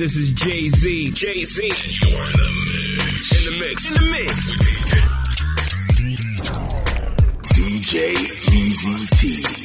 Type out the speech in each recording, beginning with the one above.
This is Jay Z. Jay Z. You're in the mix. In the mix. In the mix. DJ Eazy T.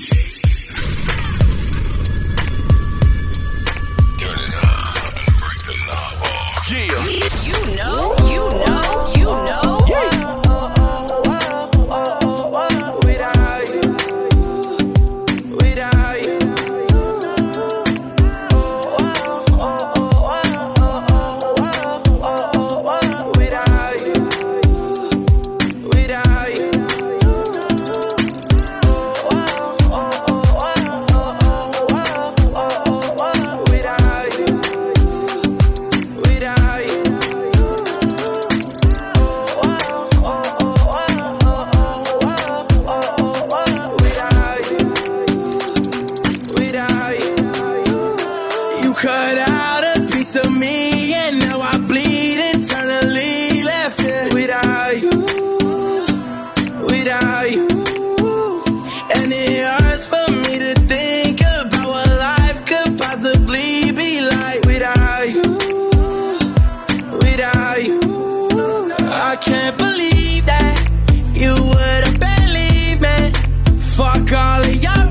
You're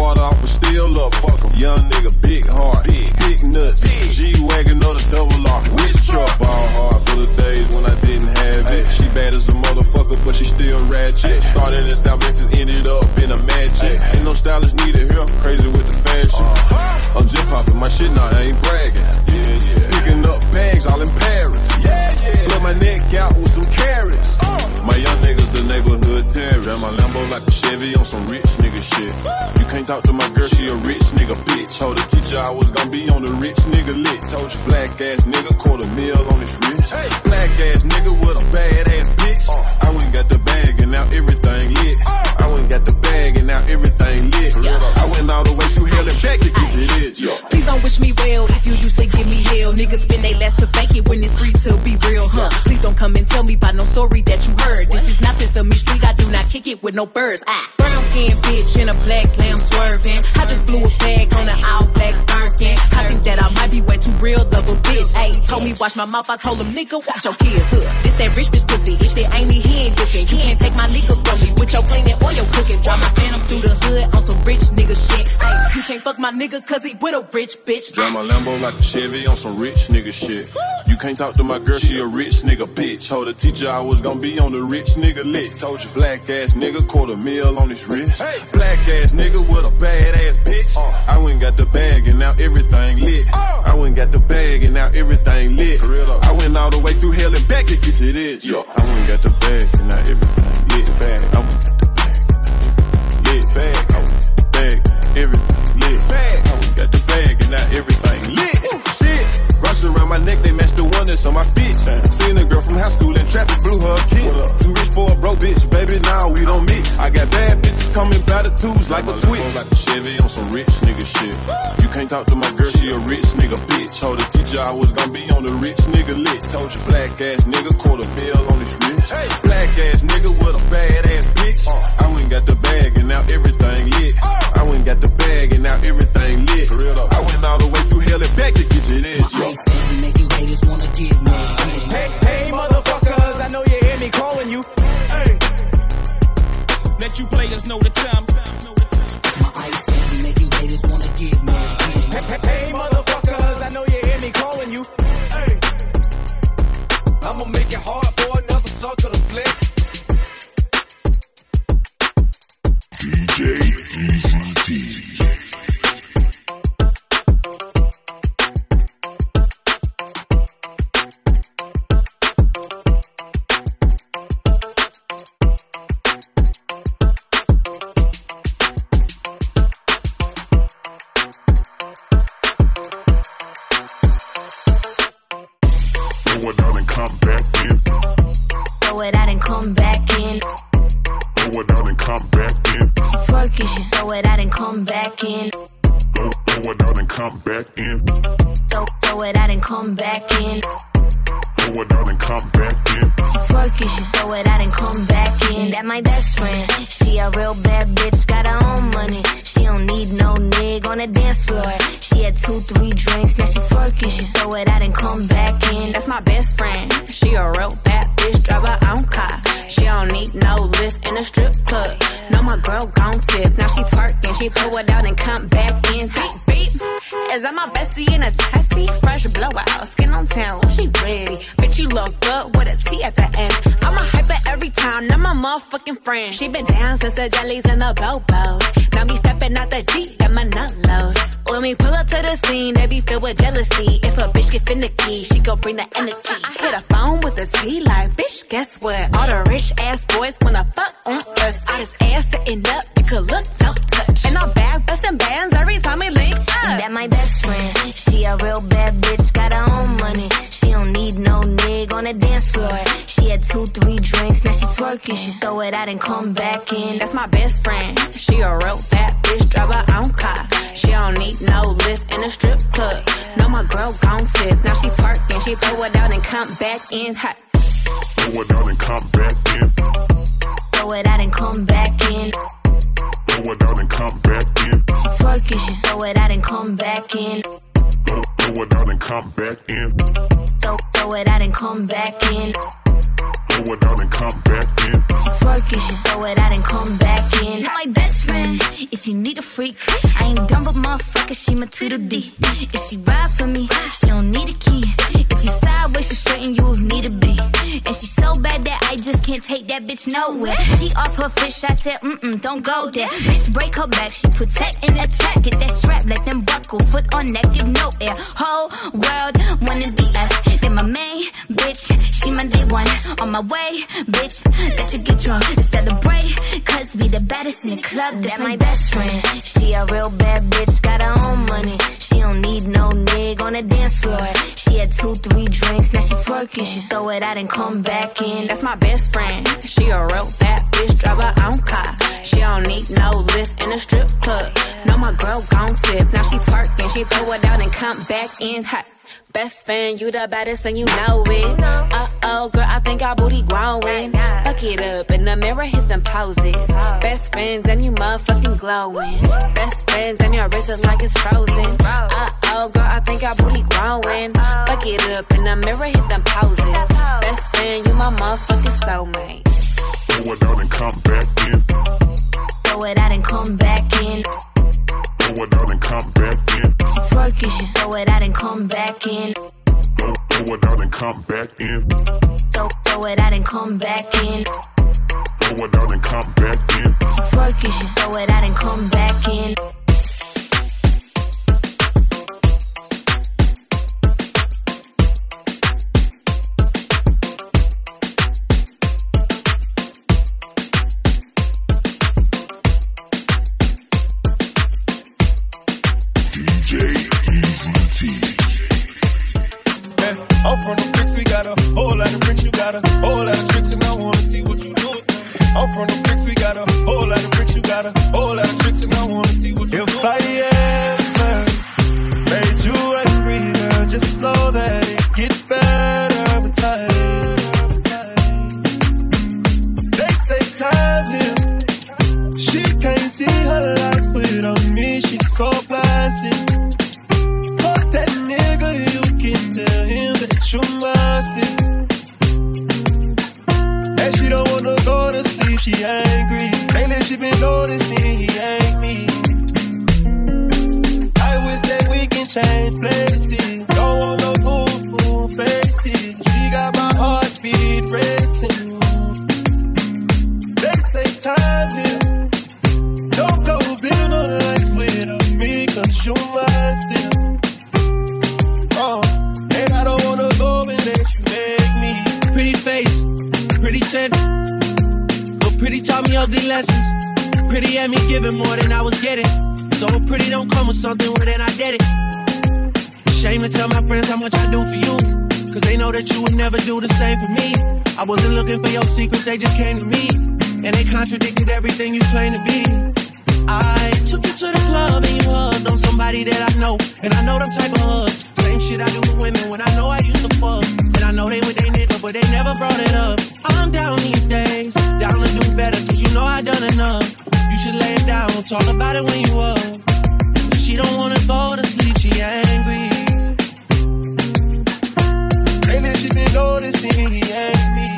water, I was still up. Fuck em. Young nigga, big heart, big, big nuts. G wagon or the double R, which truck? Ball hard for the days when I didn't have it. She bad as a motherfucker, but she still ratchet. Started in South Memphis, ended up in a magic. Ain't no stylist needed here. Crazy with the fashion. Uh-huh. I'm just popping my shit, now I ain't bragging. Chevy on some rich nigga shit. You can't talk to my girl, she a rich nigga bitch. Told the teacher I was gonna be on the rich nigga lit. Told you black ass nigga, quarter meal on his wrist. Black ass nigga with a bad ass bitch. I went got the bag and now everything lit. I went got the bag and now everything lit. I went all the way through hell and back to get to this. Please don't wish me well if you used to give me hell. Niggas spend they last to fake it when it's free to be real, huh? Please don't come and tell me about no story that you heard. This is not kick it with no birds. Ah, brown skin bitch in a black lamb swerving. I just blew a bag on an all black Birkin. I think that I might be way too real, double bitch. Ayy, told me watch my mouth, I told him nigga watch your kids. Huh? This that rich bitch pussy, it's that Amy, he ain't looking. You can't take my nigga from me with your cleaning or your cooking. Drive my phantom through the hood on some rich nigga shit. Ayy, you can't fuck my nigga cause he with a rich bitch. Drive my Lambo like a Chevy on some rich nigga shit. You can't talk to my girl, she a rich nigga bitch. Told the teacher I was gonna be on the rich nigga list. Told you black ass nigga, quarter meal on his wrist. Black ass nigga with a bad ass bitch. I went got the bag and now everything lit. I went got the bag and now everything lit. I went all the way through hell and back to get to this. Yo, I went got the bag and now everything lit. Bag. I went got the bag lit. Bag. I went got the bag, everything lit. Bag. I went got the bag and now everything lit. Shit. Rush around my neck, they match the one that's on my feet. Seen a girl from high school in traffic, blew her a kiss. Too rich for a broke bitch, baby, now we don't mix. I got bad bitches coming by the twos like a twitch. like a Chevy on some rich nigga shit. You can't talk to my girl, she a rich nigga bitch. Told the teacher I was gonna be on the rich nigga lit. Told you black ass nigga, quarter meal on his wrist. Black come back in. Throw, throw it out and come back in. Throw, throw it out and come back in. Throw it out and come back in. She twerking, she throw it out and come back in. That my best friend. She a real bad bitch, got her own money. She don't need no nigga on the dance floor. She had two, three drinks, now she twerking, she throw it out and come back in. That's my best friend. She a real bad bitch, drive her own car. She don't need no lift in a strip club. No, my girl gon' tip. Now she twerking, she throw it out and come back in. Beep, beep. Is that my bestie in a testy? Fresh blowout, skin on town, she ready. Bitch, you look good with a T at the end. I'm a hyper every time, not my motherfucking friend. She been down since the jellies and the bobos. Now me stepping out the Jeep, at my nut lows. When we pull up to the scene, they be filled with jealousy. If a bitch get finicky, she gon' bring the energy. I hit a phone with a T like, bitch, guess what? All the rich ass boys wanna fuck on us. I just ass sitting up, you could look, don't touch. And I'm back busting bands every time we link up. That my best friend. She a real bad bitch, got her own money. She don't need no nigga on the dance floor. She had two, three drinks, now she twerking. She throw it out and come back in. That's my best friend. She a real bad bitch, drive her own car. She don't need no lift in a strip club. No, my girl gon' tip. Now she twerking, she throw it out and come back in hot. Throw it out and come back in. Throw it out and come back in. Throw it out and come back in. She twerking, she throw it out and come back in. Throw, throw it out and come back in. Throw, throw it out and come back in. Throw it out and come back in. She twerking, she throw it out and come back in. Not my best friend. If you need a freak, I ain't dumb but motherfucker, she my Tweedledee. If she ride for me, she don't need a key. If you sideways, she straighten you if need to be. And she so bad that I just can't take that bitch nowhere. She off her fish, I said, mm mm, don't go there. Bitch, break her back, she protect and attack. Get that strap, let them buckle, foot on neck, give no air. Whole world wanna be us. Then my main bitch, she my day one on my way, bitch. Let you get drunk and celebrate. Cause we the baddest in the club. That's my best friend. She a real bad bitch, got her own money. She don't need no nigga on the dance floor. She had two, three drinks, now she twerking. She throw it out and come back in. That's my best friend. She a real bad bitch, drive her own car. She don't need no lift in a strip club. No, my girl gon' tip. Now she twerking, she throw it out and come back in hot. Best friend, you the baddest and you know it. Uh oh, girl, I think our booty growing. Fuck it up in the mirror, hit them poses. Best friends and you motherfucking glowing. Best friends and your wrist is like it's frozen. Uh oh, girl, I think our booty growing. Fuck it up in the mirror, hit them poses. Best friend, you my motherfucking soulmate. Throw it out and come back in. Throw it out and come back in. Throw it out and come back in. She twerking, she throw it out and come back in. Throw, throw it out and come back in. Throw, throw it out and come back in. Throw it out and come back in. She twerking, she throw it out and come back in. Same for me. I wasn't looking for your secrets, they just came to me. And they contradicted everything you claim to be. I took you to the club and you hugged on somebody that I know. And I know them type of hugs. Same shit I do with women when I know I used to fuck. And I know they with they nigga, but they never brought it up. I'm down these days, down to do better, cause you know I done enough. You should lay it down, talk about it when you up. She don't wanna go to sleep, she angry. Noticing he ain't me.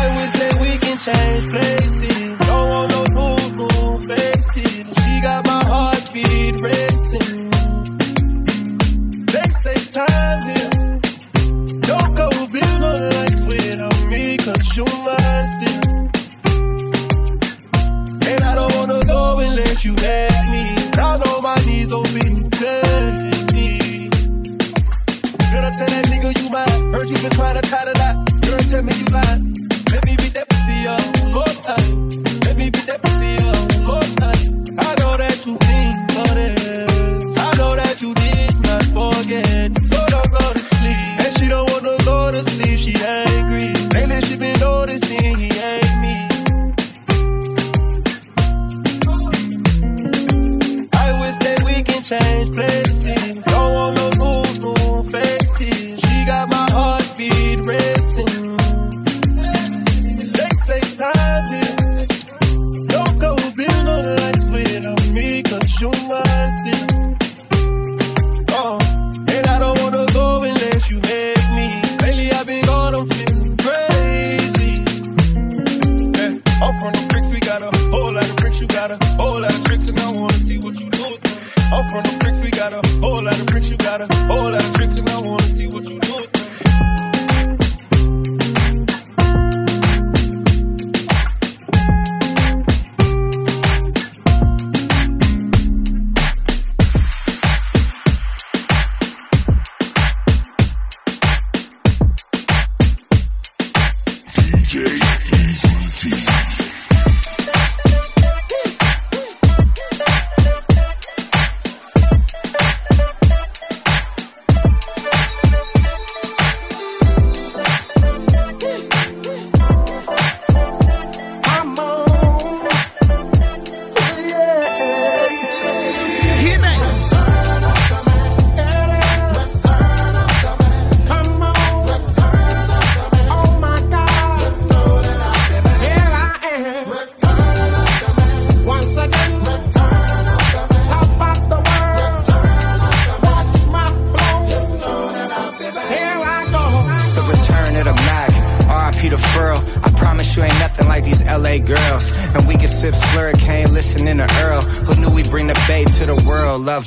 I wish that we can change places. Don't want no boom boom faces. She got my heartbeat racing. They say time here. Don't go build a life without me, cause you mine been trying to tie the knot. Girl, tell me you lying.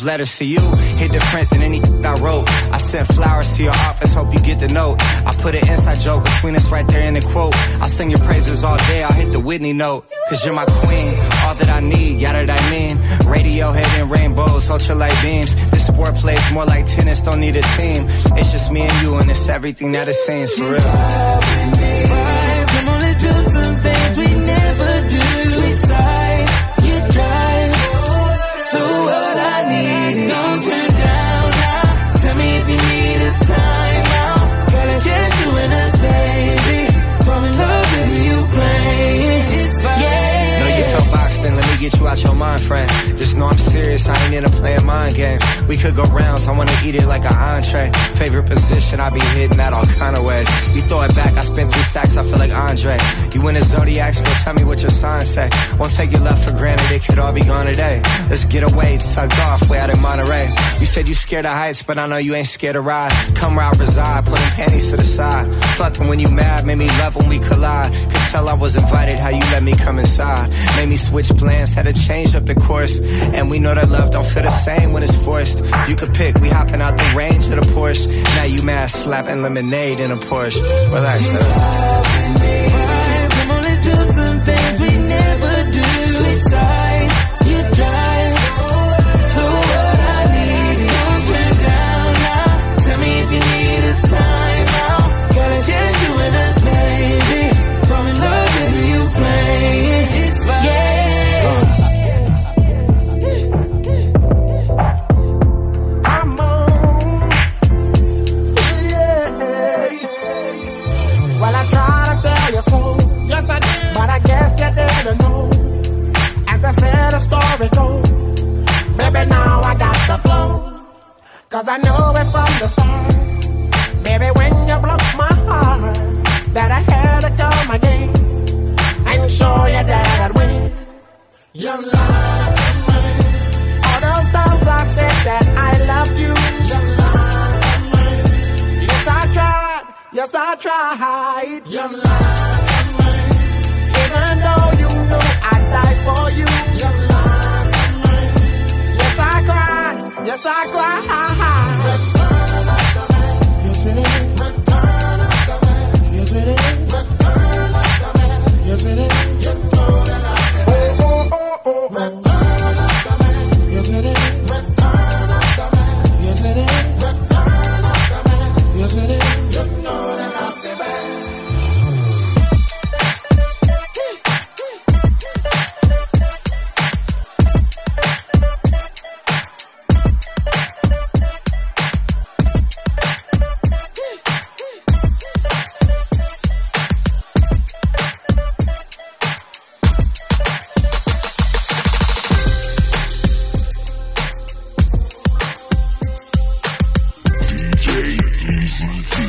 Letters to you, hit different than any I wrote. I sent flowers to your office, hope you get the note. I put an inside joke between us right there in the quote. I'll sing your praises all day, I'll hit the Whitney note. Cause you're my queen, all that I need, yada that I mean. Radiohead and rainbows, ultralight beams. This sport plays more like tennis, don't need a team. It's just me and you, and it's everything that it seems for real. Your mind, friend. Know I'm serious, I ain't into playing mind games. We could go rounds, I wanna eat it like an entree. Favorite position, I be hitting that all kind of ways. You throw it back, I spin three stacks, I feel like Andre. You in the zodiac, so tell me what your sign say. Won't take your love for granted, it could all be gone today. Let's get away, tucked off, way out in Monterey. You said you scared of heights, but I know you ain't scared to ride. Come ride, reside, putting panties to the side. Fucking when you mad, made me love when we collide. Could tell I was invited, how you let me come inside. Made me switch plans, had to change up the course. And we know that love don't feel the same when it's forced. You could pick, we hopping out the range of the Porsche. Now you mad, slapping lemonade in a Porsche. Relax, DJ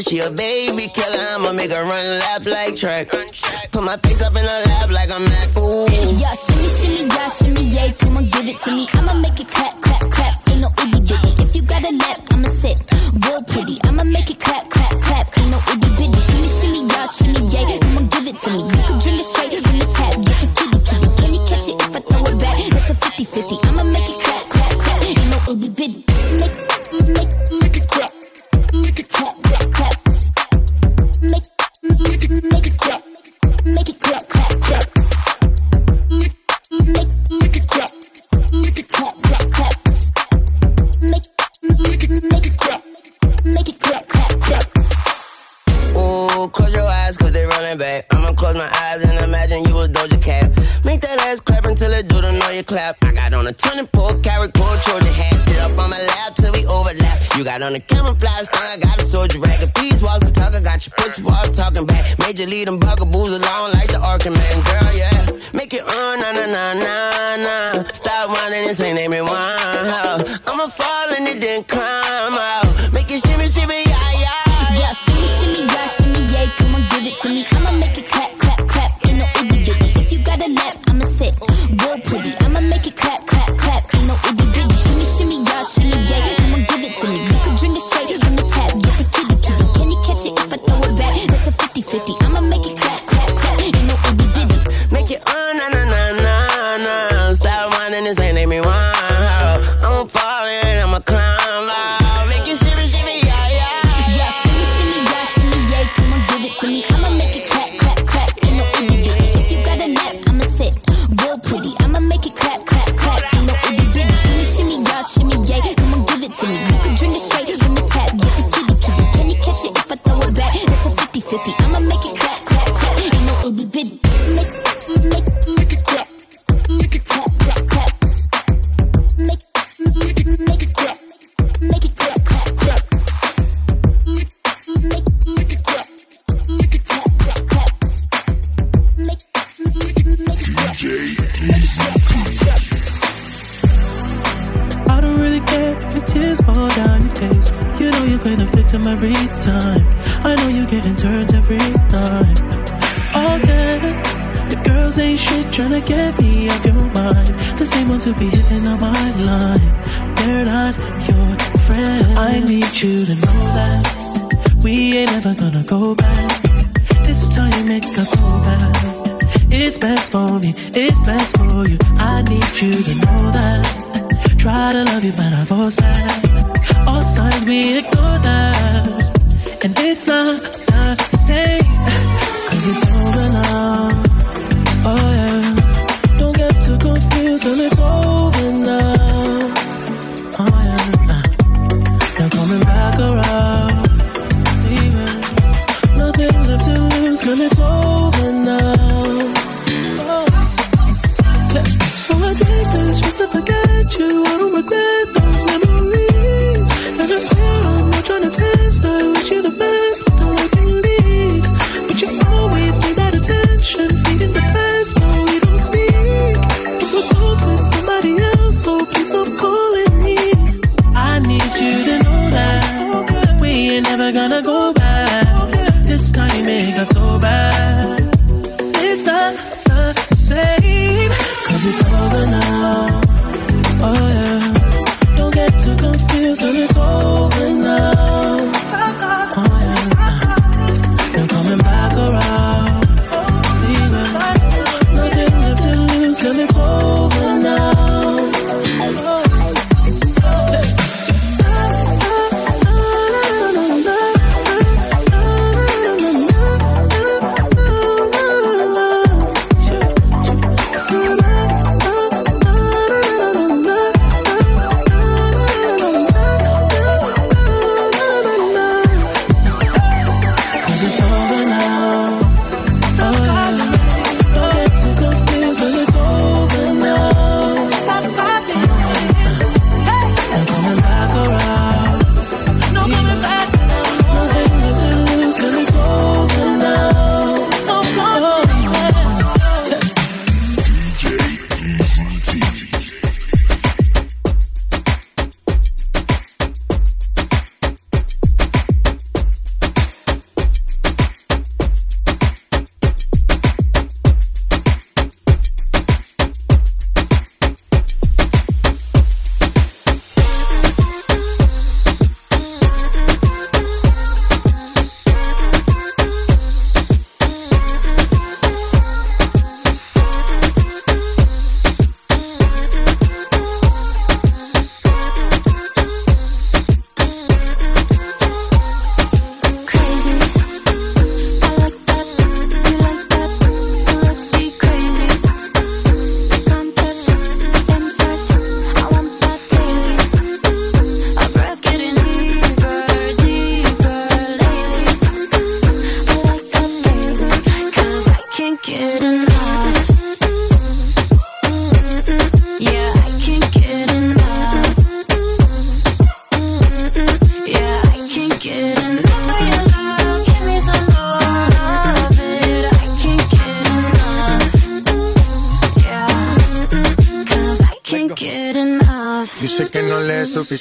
She a baby killer. I'ma make her run laps like track. clap. I got on a 24 karat gold Trojan hat. Sit up on my lap till we overlap. You got on a camouflage thong, I got a soldier rag. If these walls are talking, got your pussy walls talking back. Major lead them bugaboos along like the Arkham man. Girl, yeah. Make it on, na na na na na. Stop whining, this ain't Amy one. I'ma fall and it didn't climb out. Make it shimmy, shimmy, every time. I know you're getting turned every time. All day, the girls ain't shit tryna get me off your mind. The same ones who be hitting on my line. They're not your friend. I need you to know that we ain't ever gonna go back. This time it got so bad. It's best for me, it's best for you. I need you to know that. Try to love you, but I force that.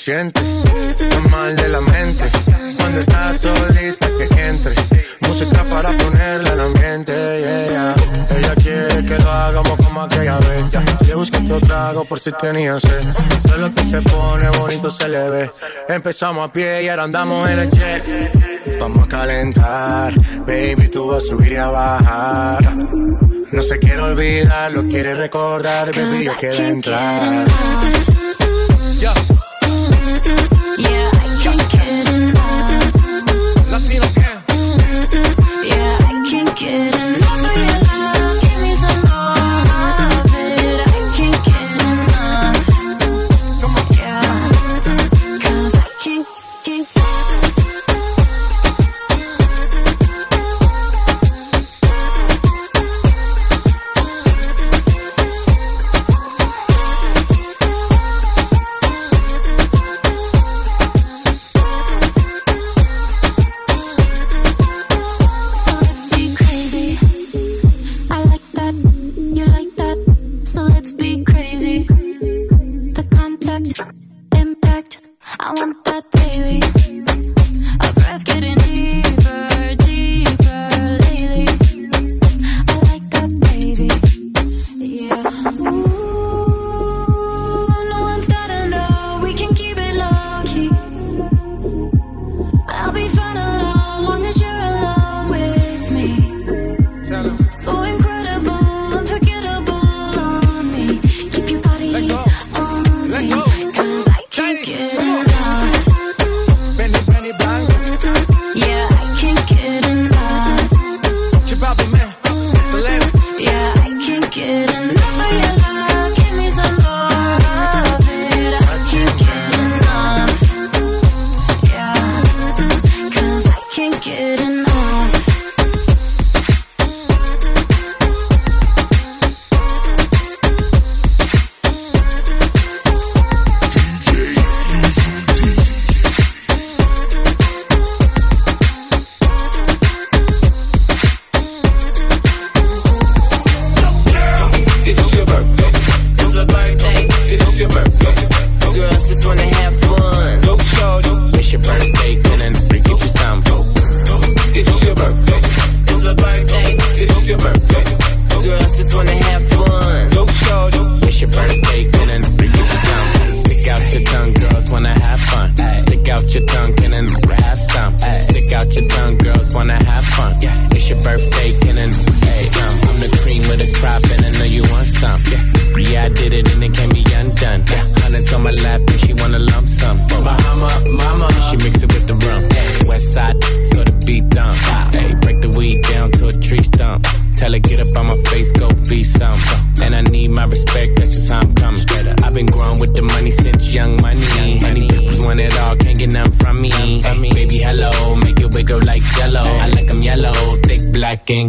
Suficiente, está mal de la mente. Cuando está solita que entre, música para ponerle al ambiente. Yeah. Ella quiere que lo hagamos como aquella vez. Le busqué otro trago por si tenía sed. Todo lo que se pone bonito se le ve. Empezamos a pie y ahora andamos en el jet. Vamos a calentar, baby, tú vas a subir y a bajar. No se quiere olvidar, lo quiere recordar, baby, yo quiero entrar. Yeah,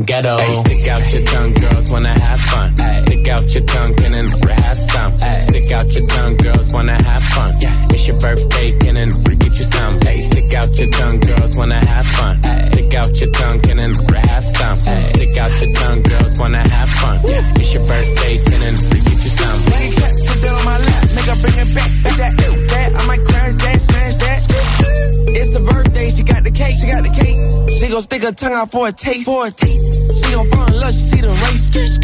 ghetto. Hey, stick out your tongue, girls wanna have fun. Stick out your tongue, can and have some. Stick out your tongue, girls wanna have fun. It's your birthday, can and get you some. Hey, stick out your tongue, girls wanna have fun. Stick out your tongue, can and have some. Stick out your tongue, girls wanna have fun. It's your birthday, can and get you some. It back, sit down on my lap, nigga, bring it back. That, that, that, I might crash that, smash that. It's the birthday, she got the cake, she got the cake. She gon' stick her tongue out for a taste, for a taste. She gon' fall in love, she see the race.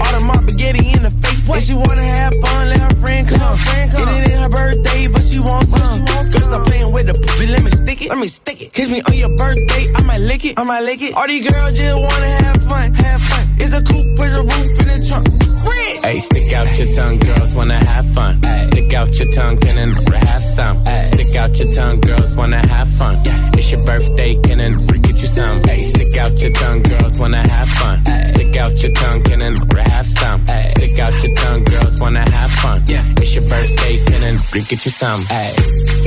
All the mob spaghetti in the face. If she wanna have fun, let her friend come. Friend come. Get it in her birthday, but she wants some. Girl, stop playing with the pussy, let me stick it. Let me stick it. Kiss me on your birthday, I might lick it. I might lick it. All these girls just wanna have fun, have fun. It's a coupe with a roof in the trunk. Red. Hey, stick out your tongue, girls wanna have fun. Stick out your tongue, can and have some. Stick out your tongue, girls wanna have fun. It's your birthday, can and get you some. Hey, stick out your tongue, girls wanna have fun. Stick out your tongue, can and have some. Stick out your tongue, girls wanna have fun. Yeah. It's your birthday, can and get you some. Hey.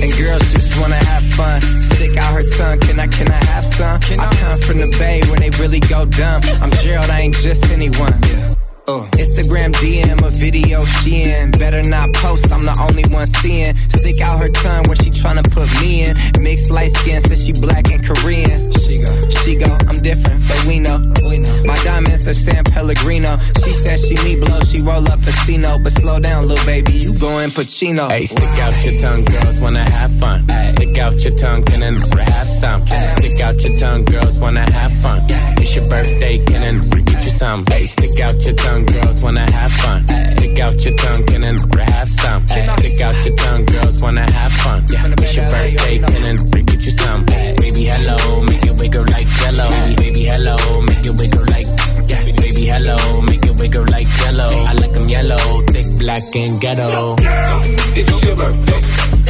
And girls just wanna have fun. Stick out her tongue, can I, can I have some? I come from the bay where they really go dumb. I'm Gerald, I ain't just anyone. Uh, Instagram DM a video she in. Better not post, I'm the only one seeing. Stick out her tongue when she tryna put me in. Mixed light skin, says she black and Korean. She go, she go, I'm different, but we know. We know. My diamonds are San Pellegrino. She says she need blow, she roll up a C Latino, but slow down, little baby, you going Pacino. Hey, stick out your tongue, girls wanna have fun. Stick out your tongue, can I have some? Stick out your tongue, girls wanna have fun. It's your birthday, can I get you some? Hey, stick out your tongue, girls wanna have fun. Stick out your tongue, can I have some? Stick out your tongue, girls wanna have fun. Yeah. It's your birthday, can I get you some? Baby, hello, make it wiggle like jello. Baby, baby, hello, make it wiggle like yeah, baby, hello, make it wiggle like jello. I like them yellow, thick, black, and ghetto. It's your birthday.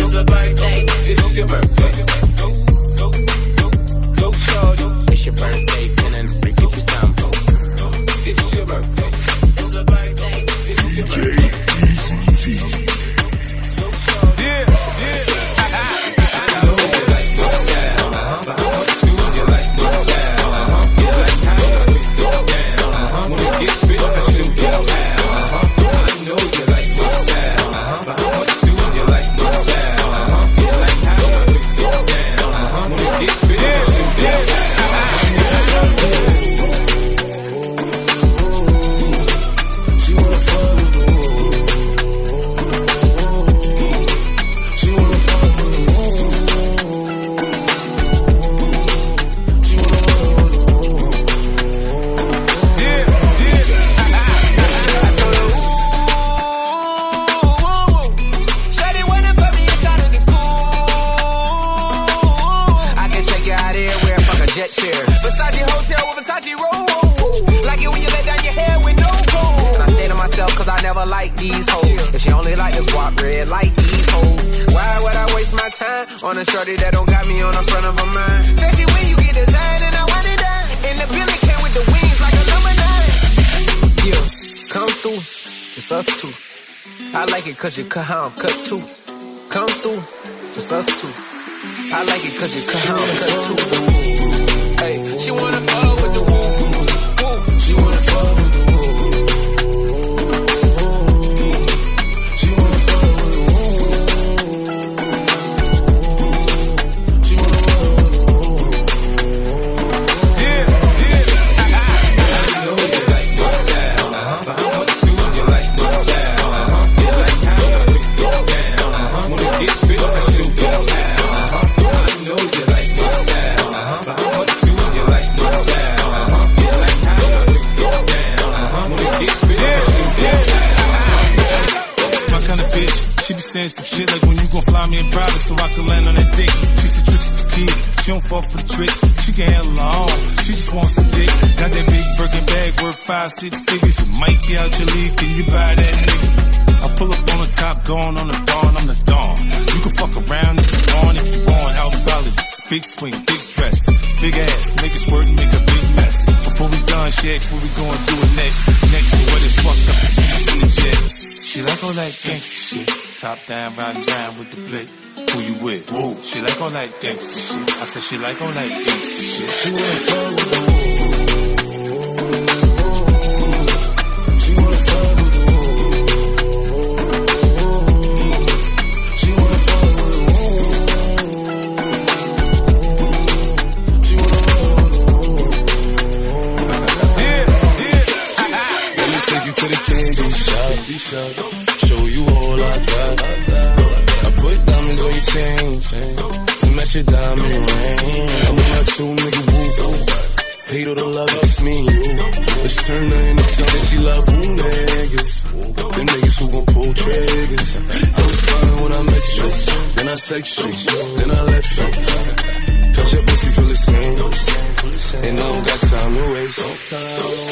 It's my birthday. It's your birthday. Go, go, go, go, shorty. It's your birthday, then and get you some. It's your birthday. It's my birthday. It's your birthday. Yeah, yeah. Cut how I'm cut some shit like when you gon' fly me in private so I can land on that dick. She said tricks for kids, she don't fall for the tricks. She can handle own, she just wants some dick. Got that big Birkin bag worth five, six figures. You might be out your league, can you buy that nigga? I pull up on the top, going on the dawn, I'm the dawn. You can fuck around if you want, if you want, out solid. Big swing, big dress, big ass, make it squirt make a big mess. Before we done, she asked what we gonna do it next. Next, and what it fucked up. She like all that gangsta shit. Top down, riding round with the blick. Who you with? Whoa. She like all that gangsta shit. I said she like all that gangsta shit. She wanna with the You. Then I left you. Cause your pussy feel the same. And I don't got time to waste.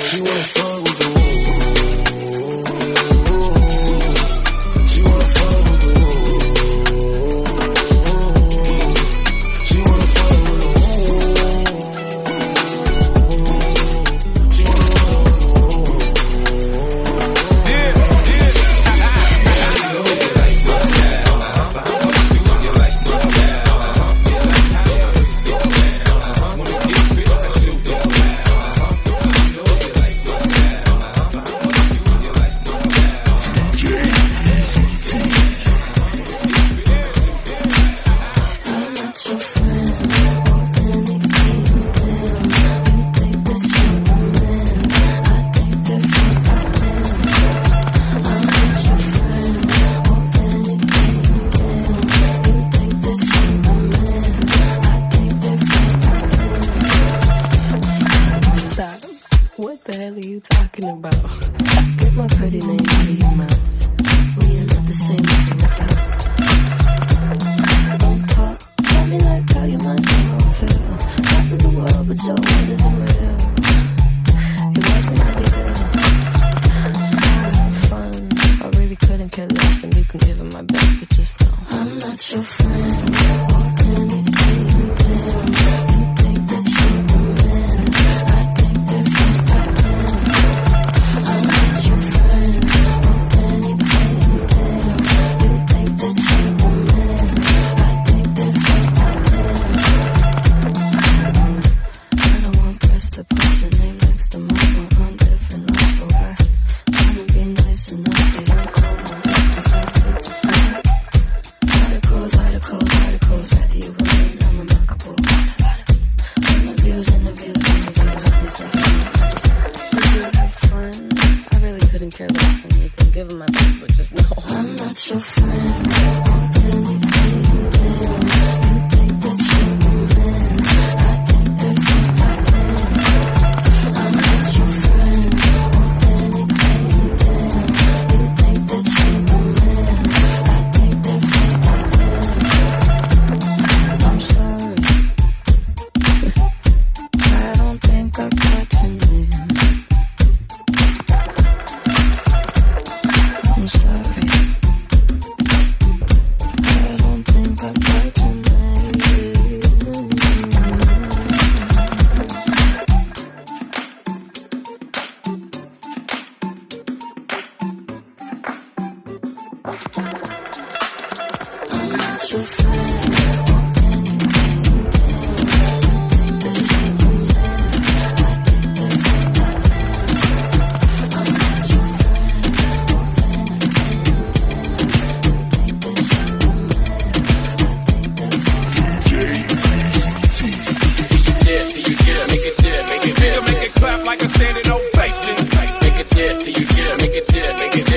Make it clap like a standing ovation. Make it dip, so you dip, make it dip, make it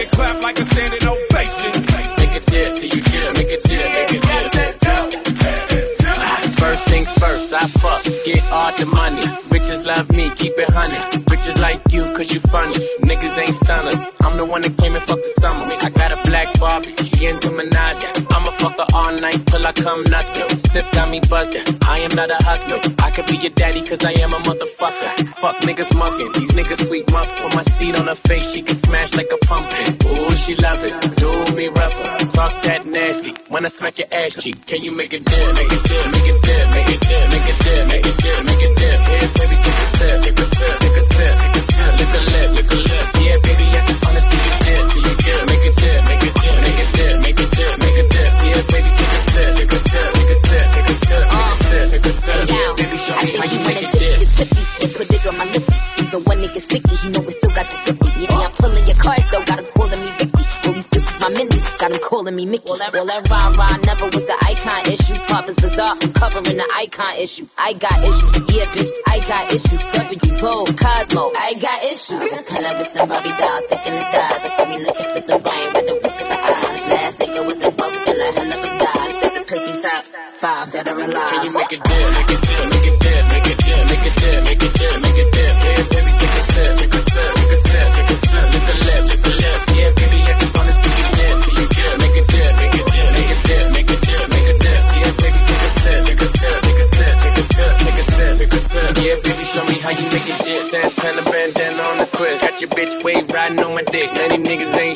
it clap like a standing ovation. Make it dip, so you dip, make it dip, make it dip. First things first, I fuck, get all the money. Bitches love me, keep it honey. Bitches like you, cause you funny. Niggas ain't stunners. I'm the one that came and fucked the summer. I got a black Barbie, she into Minaj. Fuck her all night till I come nothing. Step got me buzzing. I am not a hustler. I could be your daddy, cause I am a motherfucker. Fuck niggas mucking. These niggas sweet muff. Put my seed on her face, she can smash like a pumpkin. Ooh, she love it. Do me rougher. Talk that nasty. When I smack your ass cheek, can you make it dip? Make it dip, make it dip, make it dip, make it dip, make it dip, make it dip. Yeah, baby, take a sip, take a Even when it sticky, he know we still got the grippy. Yeah, I'm pulling your card though, got him calling me Vicky. All these bitches my minis, got him calling me Mickey. Well, that, well, that rah rah never was the icon issue. Harper's Bazaar, I'm covering the icon issue. I got issues, yeah, bitch, I got issues. W Vogue, Cosmo, I got issues. Pull up with some Barbie dolls, sticking the thighs. I saw me looking for some rain with the whisk of the eyes. Last nigga was a bump and a hell of a guy. Said the pussy top five that are alive. Can you make it dip, make it dip, make it dip, make it dip, make it dip, make it dip, make it dip. Yeah, baby, take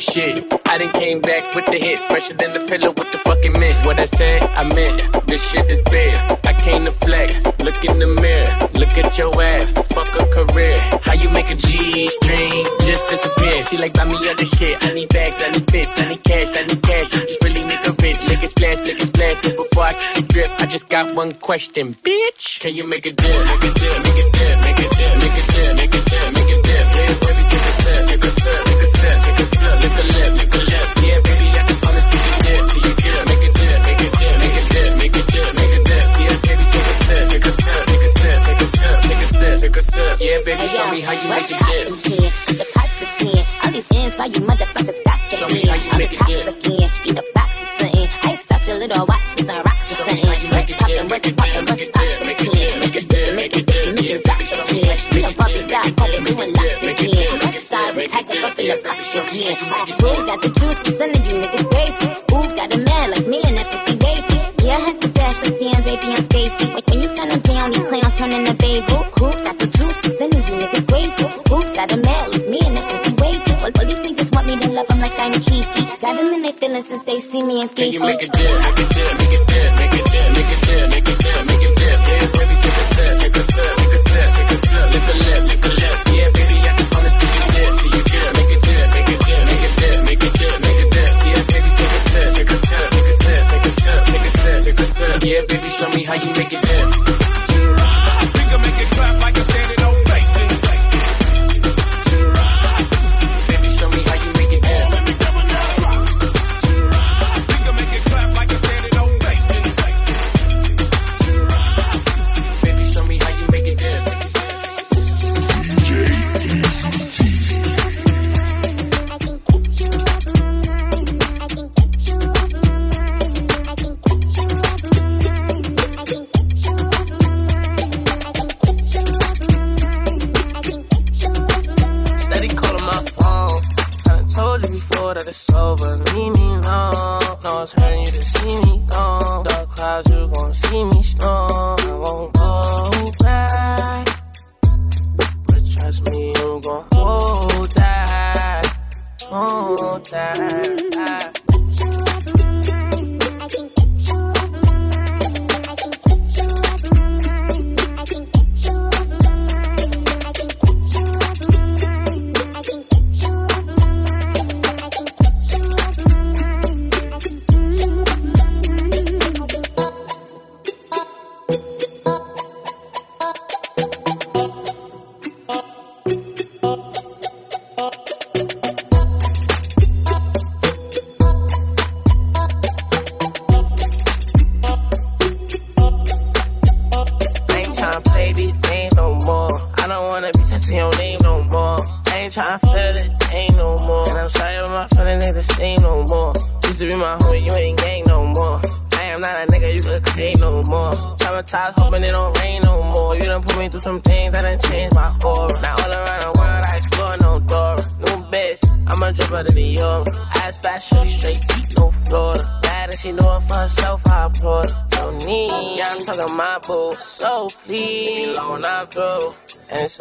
shit. I done came back with the hits, fresher than the pillow with the fucking mist. What I said, I meant. This shit is big. I came to flex. Look in the mirror, look at your ass. Fuck a career. How you make a G string just disappear? She like buy me other shit. I need bags, I need fits, I need cash, I need cash. You just really make a rich. It splash, it splash. But before I catch you drip, I just got one question, bitch. Can you make a dip? Make a dip, make a dip, make a dip, make a dip, make a dip, make a dip. A sip, Yeah, baby, show me how you make a dip. The pots again. All these ends, why you motherfuckers got to Show me be? how you make it dip. again. Eat a box or something. I touch a little watch with some rocks or something. What poppin', what's poppin', what's poppin'? Make it dip, make it dip, make it dip, make it rock again. We don't bump it down, call it doing lock again. West side, we tag it up in the pops again. Who got the juice? We sending you niggas crazy. Who got they feeling since they see me in Can you make it dip, make it dip, make it dip, make it dip, make it dip, make it dip, make it dip? Yeah, baby, take a sip, take a sip, take a sip, take a sip, lick a lip, lick a lip. Yeah, baby, I just wanna see you dip, see you dip, make it dip, make it dip, make it dip, make it dip, make it dip. Yeah, baby, take a sip, take a sip, take a sip, take a sip, take a sip, take a sip. Yeah, baby, show me how you make it dip.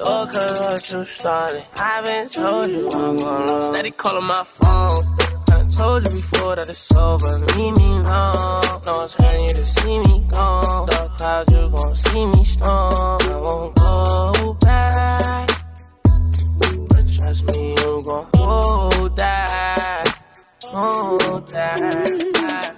Cause what you started. I've been told you I'm gonna steady calling my phone. I told you before that it's over. Leave me alone. No, it's hurting you to see me gone. Dark clouds, you gon' see me storm. I won't go back. But trust me, you gon' hold that. Hold that.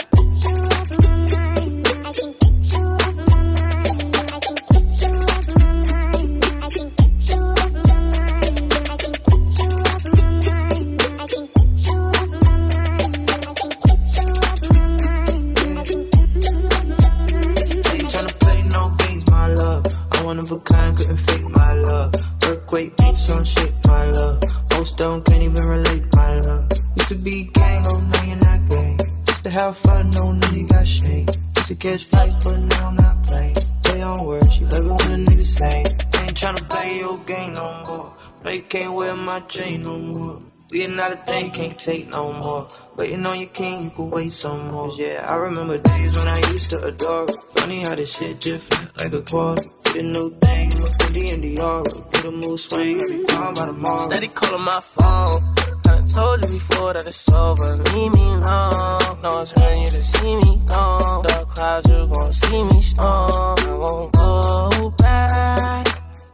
A fake my love. Earthquake beats on shit, my love. Most don't can't even relate, my love. Used to be gang, oh now you're not gang. Used to have fun, no now you got shame. Used to catch fights, but now I'm not playing. Play on words, she love it when a nigga say. Ain't tryna play your game no more. You can't wear my chain no more. Being not a thing, can't take no more. Waiting on your king, you can wait some more. Yeah, I remember days when I used to adore. Funny how this shit different, like a quarter. A new thing, Fendi and Dior. Get a mood swing, every time by tomorrow. Steady calling my phone. I told you before that it's over. Leave me alone. No, it's hurting you to see me gone. Dark clouds, you gon' see me storm. I won't go back.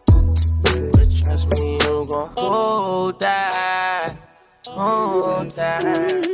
But trust me, you gon' hold that. Hold that.